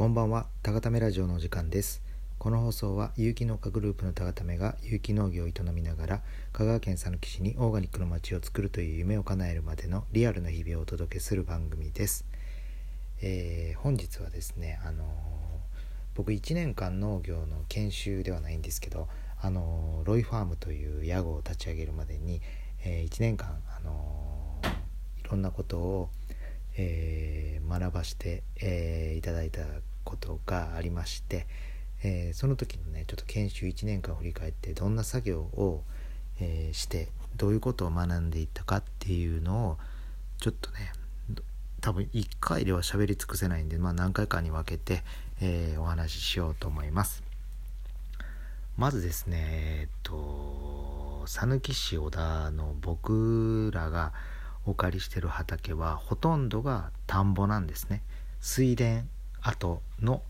こんばんは、たがためラジオのお時間です。この放送は有機農家グループのたがためが有機農業を営みながら香川県佐野木市にオーガニックの街を作るという夢を叶えるまでのリアルな日々をお届けする番組です。えー本日はですね、あのー僕1年間農業の研修ではないんですけど、あのーロイファームという屋号を立ち上げるまでに、え1年間、あのーいろんなことを、えー学ばして、えーいただいたことがありまして、えーその時のねちょっと研修1年間振り返ってどんな作業を、えしてどういうことを学んでいったかっていうのをちょっとね多分1回では喋り尽くせないんで、まあ、何回かに分けて、えお話ししようと思います。まずですねえっと讃岐市小田の僕らがお借りしてる畑はほとんどが田んぼなんですね。水田跡の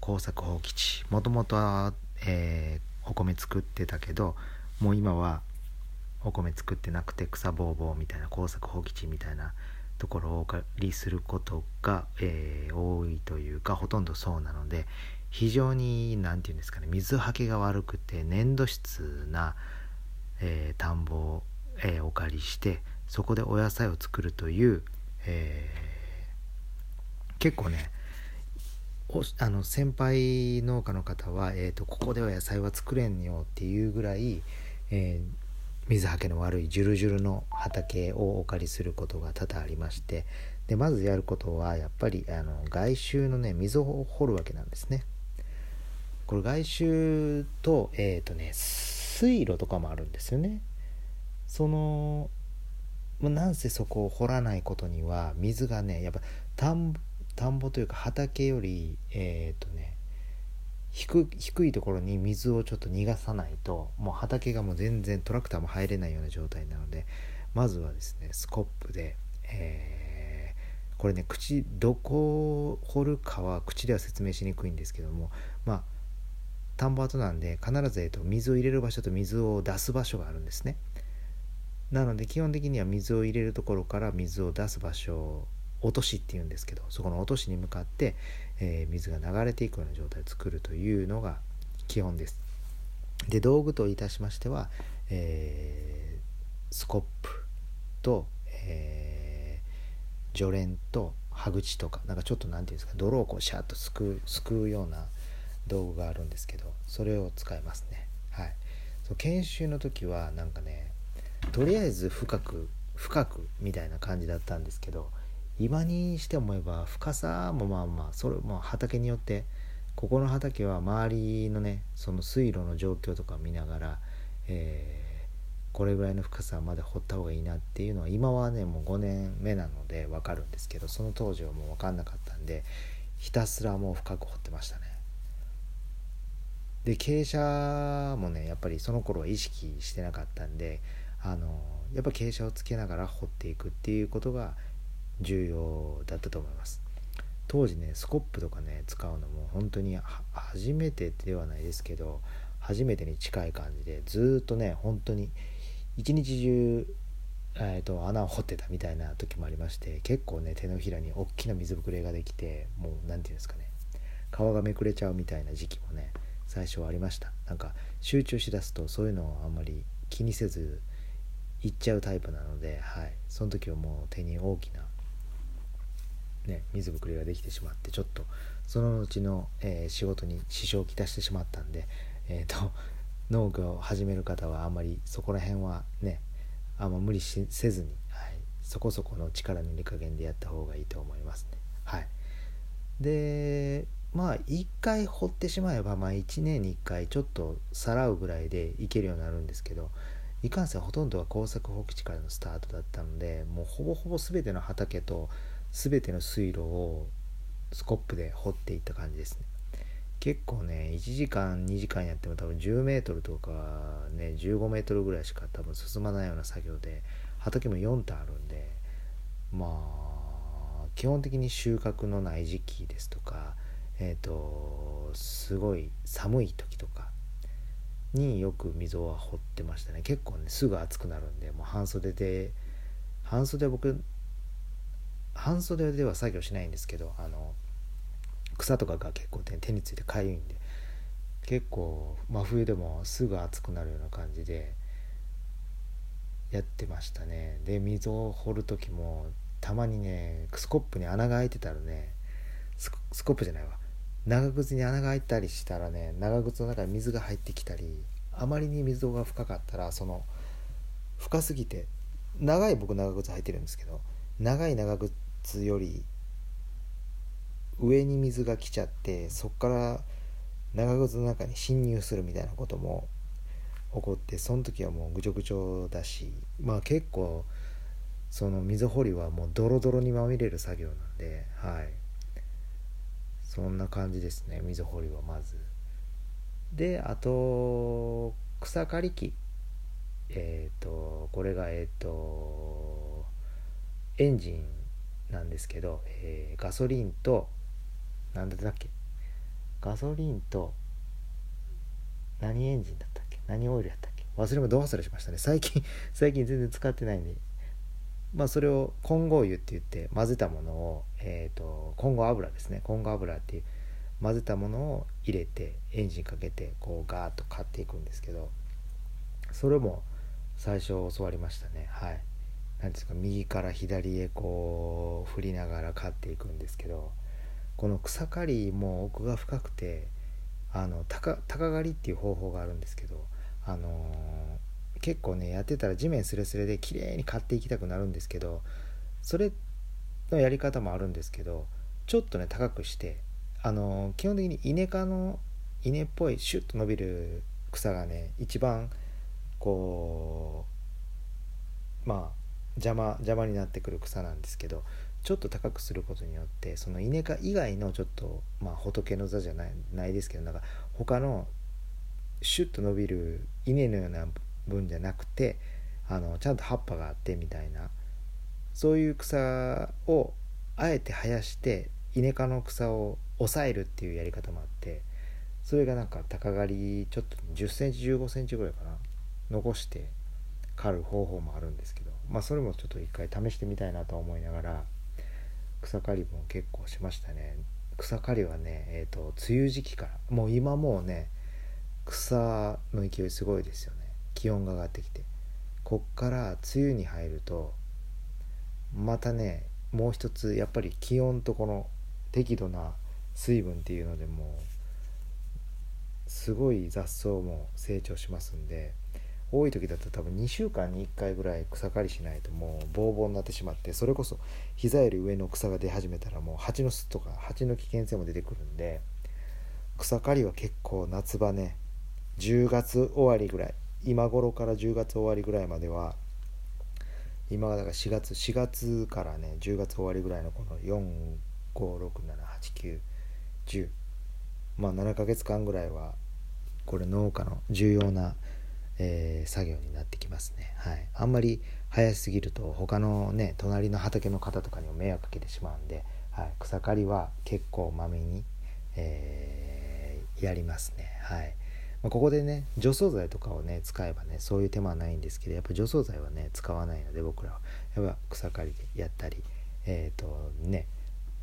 耕作放棄地。もともとは、えーお米作ってたけどもう今はお米作ってなくて草ぼうぼうみたいな耕作放棄地みたいなところをお借りすることが、えー多いというかほとんどそうなので非常に何て言うんですかね水はけが悪くて粘土質な、えー田んぼを、えーお借りしてそこでお野菜を作るという、えー結構ねあの先輩農家の方は、えーとここでは野菜は作れんよっていうぐらい、えー水はけの悪いジュルジュルの畑をお借りすることが多々ありましてでまずやることはやっぱりあの外周のね溝を掘るわけなんですね。これ外周とえっ、とね水路とかもあるんですよね。そのまあなんせそこを掘らないことには水がねやっぱ田ん田んぼというか畑よりえっ、とね低低いところに水をちょっと逃がさないともう畑がもう全然トラクターも入れないような状態なのでまずはですねスコップで、えーこれね口どこを掘るかは口では説明しにくいんですけどもまあ田んぼ跡なんで必ず、えーと水を入れる場所と水を出す場所があるんですね。なので基本的には水を入れるところから水を出す場所を落としっていうんですけどそこの落としに向かって、えー水が流れていくような状態を作るというのが基本です。で道具といたしましては、えースコップと、えー除蓮と歯口とかなんかちょっとなんていうんですか泥をこうシャーッとすくうすくうような道具があるんですけどそれを使いますね。はい。そう研修の時はなんかねとりあえず深く深くみたいな感じだったんですけど今にして思えば深さもまあまあそれも畑によってここの畑は周りのねその水路の状況とか見ながら、えーこれぐらいの深さまで掘った方がいいなっていうのは今はねもう5年目なので分かるんですけどその当時はもう分かんなかったんでひたすらもう深く掘ってましたね。で傾斜もねやっぱりその頃は意識してなかったんであのやっぱ傾斜をつけながら掘っていくっていうことが重要だったと思います。当時ねスコップとかね使うのも本当に初めてではないですけど初めてに近い感じでずっとね本当に一日中、えー、と穴を掘ってたみたいな時もありまして結構ね手のひらに大きな水ぶくれができてもう何て言うんですかね皮がめくれちゃうみたいな時期もね最初はありました。なんか集中しだすとそういうのをあんまり気にせず行っちゃうタイプなので、はい、その時はもう手に大きな、ね、水ぶくれができてしまってちょっとその後の、えー仕事に支障をきたしてしまったんで、えー、と 農業を始める方はあんまりそこら辺はねあんま無理せずに、はい、そこそこの力の入れ加減でやった方がいいと思いますね。はい、でまあ1回掘ってしまえば、まあ、1年に1回ちょっとさらうぐらいでいけるようになるんですけどいかんせんほとんどは耕作放棄地からのスタートだったのでもうほぼほぼ全ての畑と全ての水路をスコップで掘っていった感じですね。結構ね1時間2時間やっても多分10メートルとかね15メートルぐらいしか多分進まないような作業で畑も4単あるんでまあ基本的に収穫のない時期ですとかえっ、とすごい寒い時とかによく溝は掘ってましたね。結構ねすぐ暑くなるんでもう半袖で半袖僕半袖では作業しないんですけどあの草とかが結構、ね、手についてかゆいんで結構真冬でもすぐ暑くなるような感じでやってましたね。で溝を掘る時もたまにねスコップに穴が開いてたらねスコップじゃないわ。長靴に穴が開いたりしたらね長靴の中に水が入ってきたりあまりに溝が深かったらその深すぎて長い僕長靴履いてるんですけど長い長靴より上に水が来ちゃってそっから長靴の中に侵入するみたいなことも起こってその時はもうぐちょぐちょだしまあ結構その溝掘りはもうドロドロにまみれる作業なんではい。そんな感じですね溝掘りはまず。であと草刈り機。えっ、ー、とこれがえっ、ー、とエンジンなんですけど、えー、ガソリンと何だったっけ？ガソリンと何エンジンだったっけ？何オイルやったっけ？忘れもど忘れしましたね。最近最近全然使ってないんでまあそれを混合油って言って混ぜたものをえ、ー、と混合油ですね。混合油っていう混ぜたものを入れてエンジンかけてこうガーッと買っていくんですけどそれも最初教わりましたね。はい。何ですか右から左へこう振りながら刈っていくんですけどこの草刈りも奥が深くてあの高刈りっていう方法があるんですけどあのー、結構ねやってたら地面すれすれで綺麗に刈っていきたくなるんですけどそれのやり方もあるんですけどちょっとね高くしてあの、基本的に稲科の稲っぽいシュッと伸びる草がね一番こうまあ邪魔邪魔になってくる草なんですけどちょっと高くすることによってその稲科以外のちょっとまあ仏の座じゃないないですけどなんか他のシュッと伸びる稲のような分じゃなくてあのちゃんと葉っぱがあってみたいなそういう草をあえて生やして稲科の草を抑えるっていうやり方もあってそれがなんか高刈りちょっと1 0センチ1 5センチぐらいかな残して刈る方法もあるんですけどまあそれもちょっと一回試してみたいなと思いながら草刈りも結構しましたね。草刈りはねえっ、ー、と梅雨時期からもう今もうね草の勢いすごいですよね。気温が上がってきてこっから梅雨に入るとまたねもう一つやっぱり気温とこの適度な水分っていうのでもうすごい雑草も成長しますんで多い時だと多分2週間に1回ぐらい草刈りしないともうボーボーになってしまってそれこそ膝より上の草が出始めたらもう蜂の巣とか蜂の危険性も出てくるんで草刈りは結構夏場ね10月終わりぐらい今頃から10月終わりぐらいまでは今がだから4月4月からね10月終わりぐらいのこの45678910まあ7ヶ月間ぐらいはこれ農家の重要なえー、作業になってきますね。はい、あんまり早すぎると他のね隣の畑の方とかにも迷惑かけてしまうんで、はい、草刈りは結構まめに、えー、やりますね。はいまあ、ここでね除草剤とかをね使えばねそういう手間はないんですけどやっぱ除草剤はね使わないので僕らは。やっぱ草刈りでやったりえっ、ー、とね、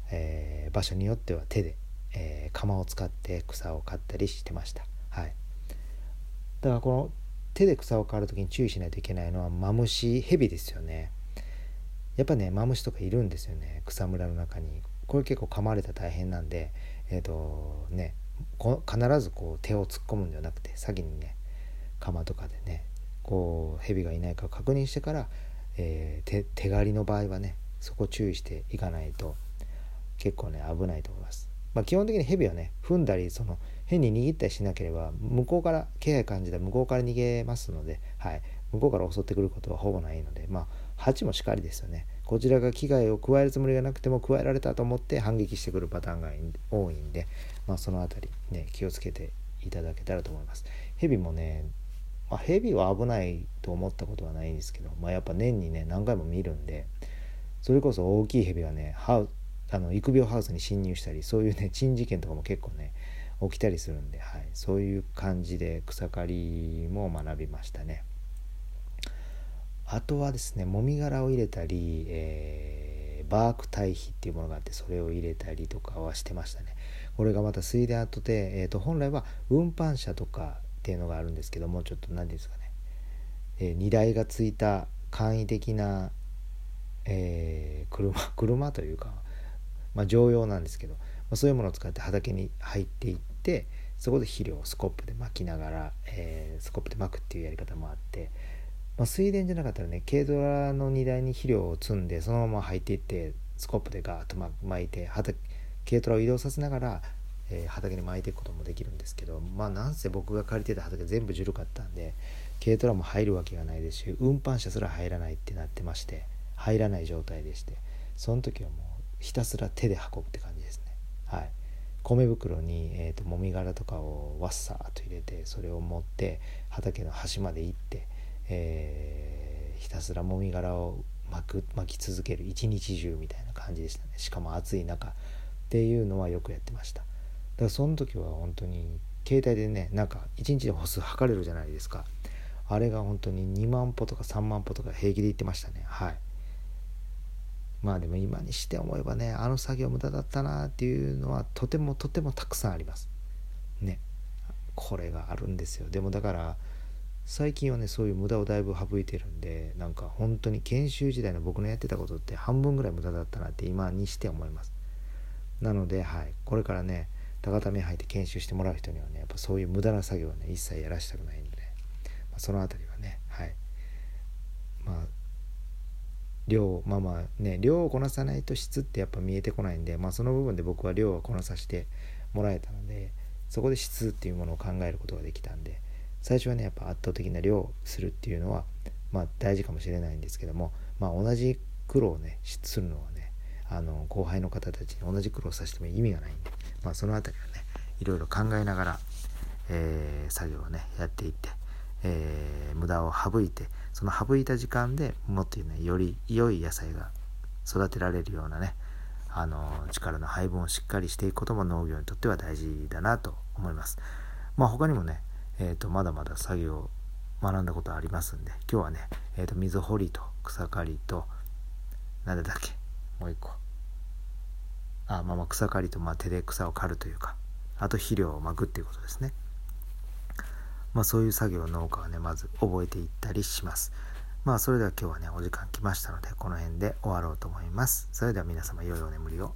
えー、場所によっては手で、えー、鎌を使って草を刈ったりしてました。はい、だからこの手で草を刈る時に注意しないといけないのはマムシヘビですよね。やっぱねマムシとかいるんですよね草むらの中に。これ結構噛まれたら大変なんでえっ、ー、とね必ずこう手を突っ込むんではなくて先にね鎌とかでねこう蛇がいないか確認してから、えー、手手刈りの場合はねそこ注意していかないと結構ね危ないと思います。まあ、基本的に蛇はね踏んだりその変に握ったりしなければ向こうから気配感じたら向こうから逃げますので、はい、向こうから襲ってくることはほぼないのでまあ蜂もしかりですよねこちらが危害を加えるつもりがなくても加えられたと思って反撃してくるパターンが多いんで、まあ、その辺りね気をつけていただけたらと思います蛇もね、まあ、蛇は危ないと思ったことはないんですけど、まあ、やっぱ年にね何回も見るんでそれこそ大きい蛇はねハウあの育苗ハウスに侵入したりそういうね珍事件とかも結構ね起きたりするんで、はい、そういう感じで草刈りも学びましたね。あとはですねもみ殻を入れたり、えー、バーク堆肥っていうものがあってそれを入れたりとかはしてましたねこれがまた水田跡で、えー、と本来は運搬車とかっていうのがあるんですけどもちょっと何ですかね、えー、荷台がついた簡易的な、えー、車 車というか、まあ、乗用なんですけど、まあ、そういうものを使って畑に入っていってそこで肥料をスコップで巻きながら、えー、スコップで巻くっていうやり方もあって、まあ、水田じゃなかったらね軽トラの荷台に肥料を積んでそのまま入っていってスコップでガーッと巻いて畑軽トラを移動させながら、えー、畑に巻いていくこともできるんですけどまあなんせ僕が借りてた畑全部緩かったんで軽トラも入るわけがないですし運搬車すら入らないってなってまして入らない状態でしてその時はもうひたすら手で運ぶって感じですね。はい。米袋に、えーと、もみ殻とかをわっさーと入れてそれを持って畑の端まで行って、えー、ひたすらもみ殻を巻く巻き続ける一日中みたいな感じでしたね。しかも暑い中っていうのはよくやってました。だからその時は本当に携帯でねなんか1日で歩数測れるじゃないですか。あれが本当に2万歩とか3万歩とか平気で言ってましたね。はい。まあでも今にして思えばねあの作業無駄だったなっていうのはとてもとてもたくさんあります。ね。これがあるんですよ。でもだから最近はねそういう無駄をだいぶ省いてるんでなんか本当に研修時代の僕のやってたことって半分ぐらい無駄だったなって今にして思います。なので、はい、これからね高田目入って研修してもらう人にはねやっぱそういう無駄な作業はね一切やらしたくないんで、まあ、その辺りはねはい。まあ量まあまあね量をこなさないと質ってやっぱ見えてこないんで、まあ、その部分で僕は量をこなさせてもらえたのでそこで質っていうものを考えることができたんで最初はねやっぱ圧倒的な量をするっていうのはまあ大事かもしれないんですけどもまあ同じ苦労をねするのはねあの後輩の方たちに同じ苦労させても意味がないんで、まあ、その辺りはねいろいろ考えながら、えー、作業をねやっていって、えー、無駄を省いてその省いた時間でもっとねより良い野菜が育てられるようなねあの力の配分をしっかりしていくことも農業にとっては大事だなと思います。まあ、他にもね、えーと、まだまだ作業を学んだことありますんで今日はね、えー、と水掘りと草刈りと何だっけもう一個。あまあまあ草刈りとまあ手で草を刈るというかあと肥料をまくっていうことですね。まあそういう作業農家はねまず覚えていったりします。まあそれでは今日はねお時間来ましたのでこの辺で終わろうと思います。それでは皆様良いお眠りを。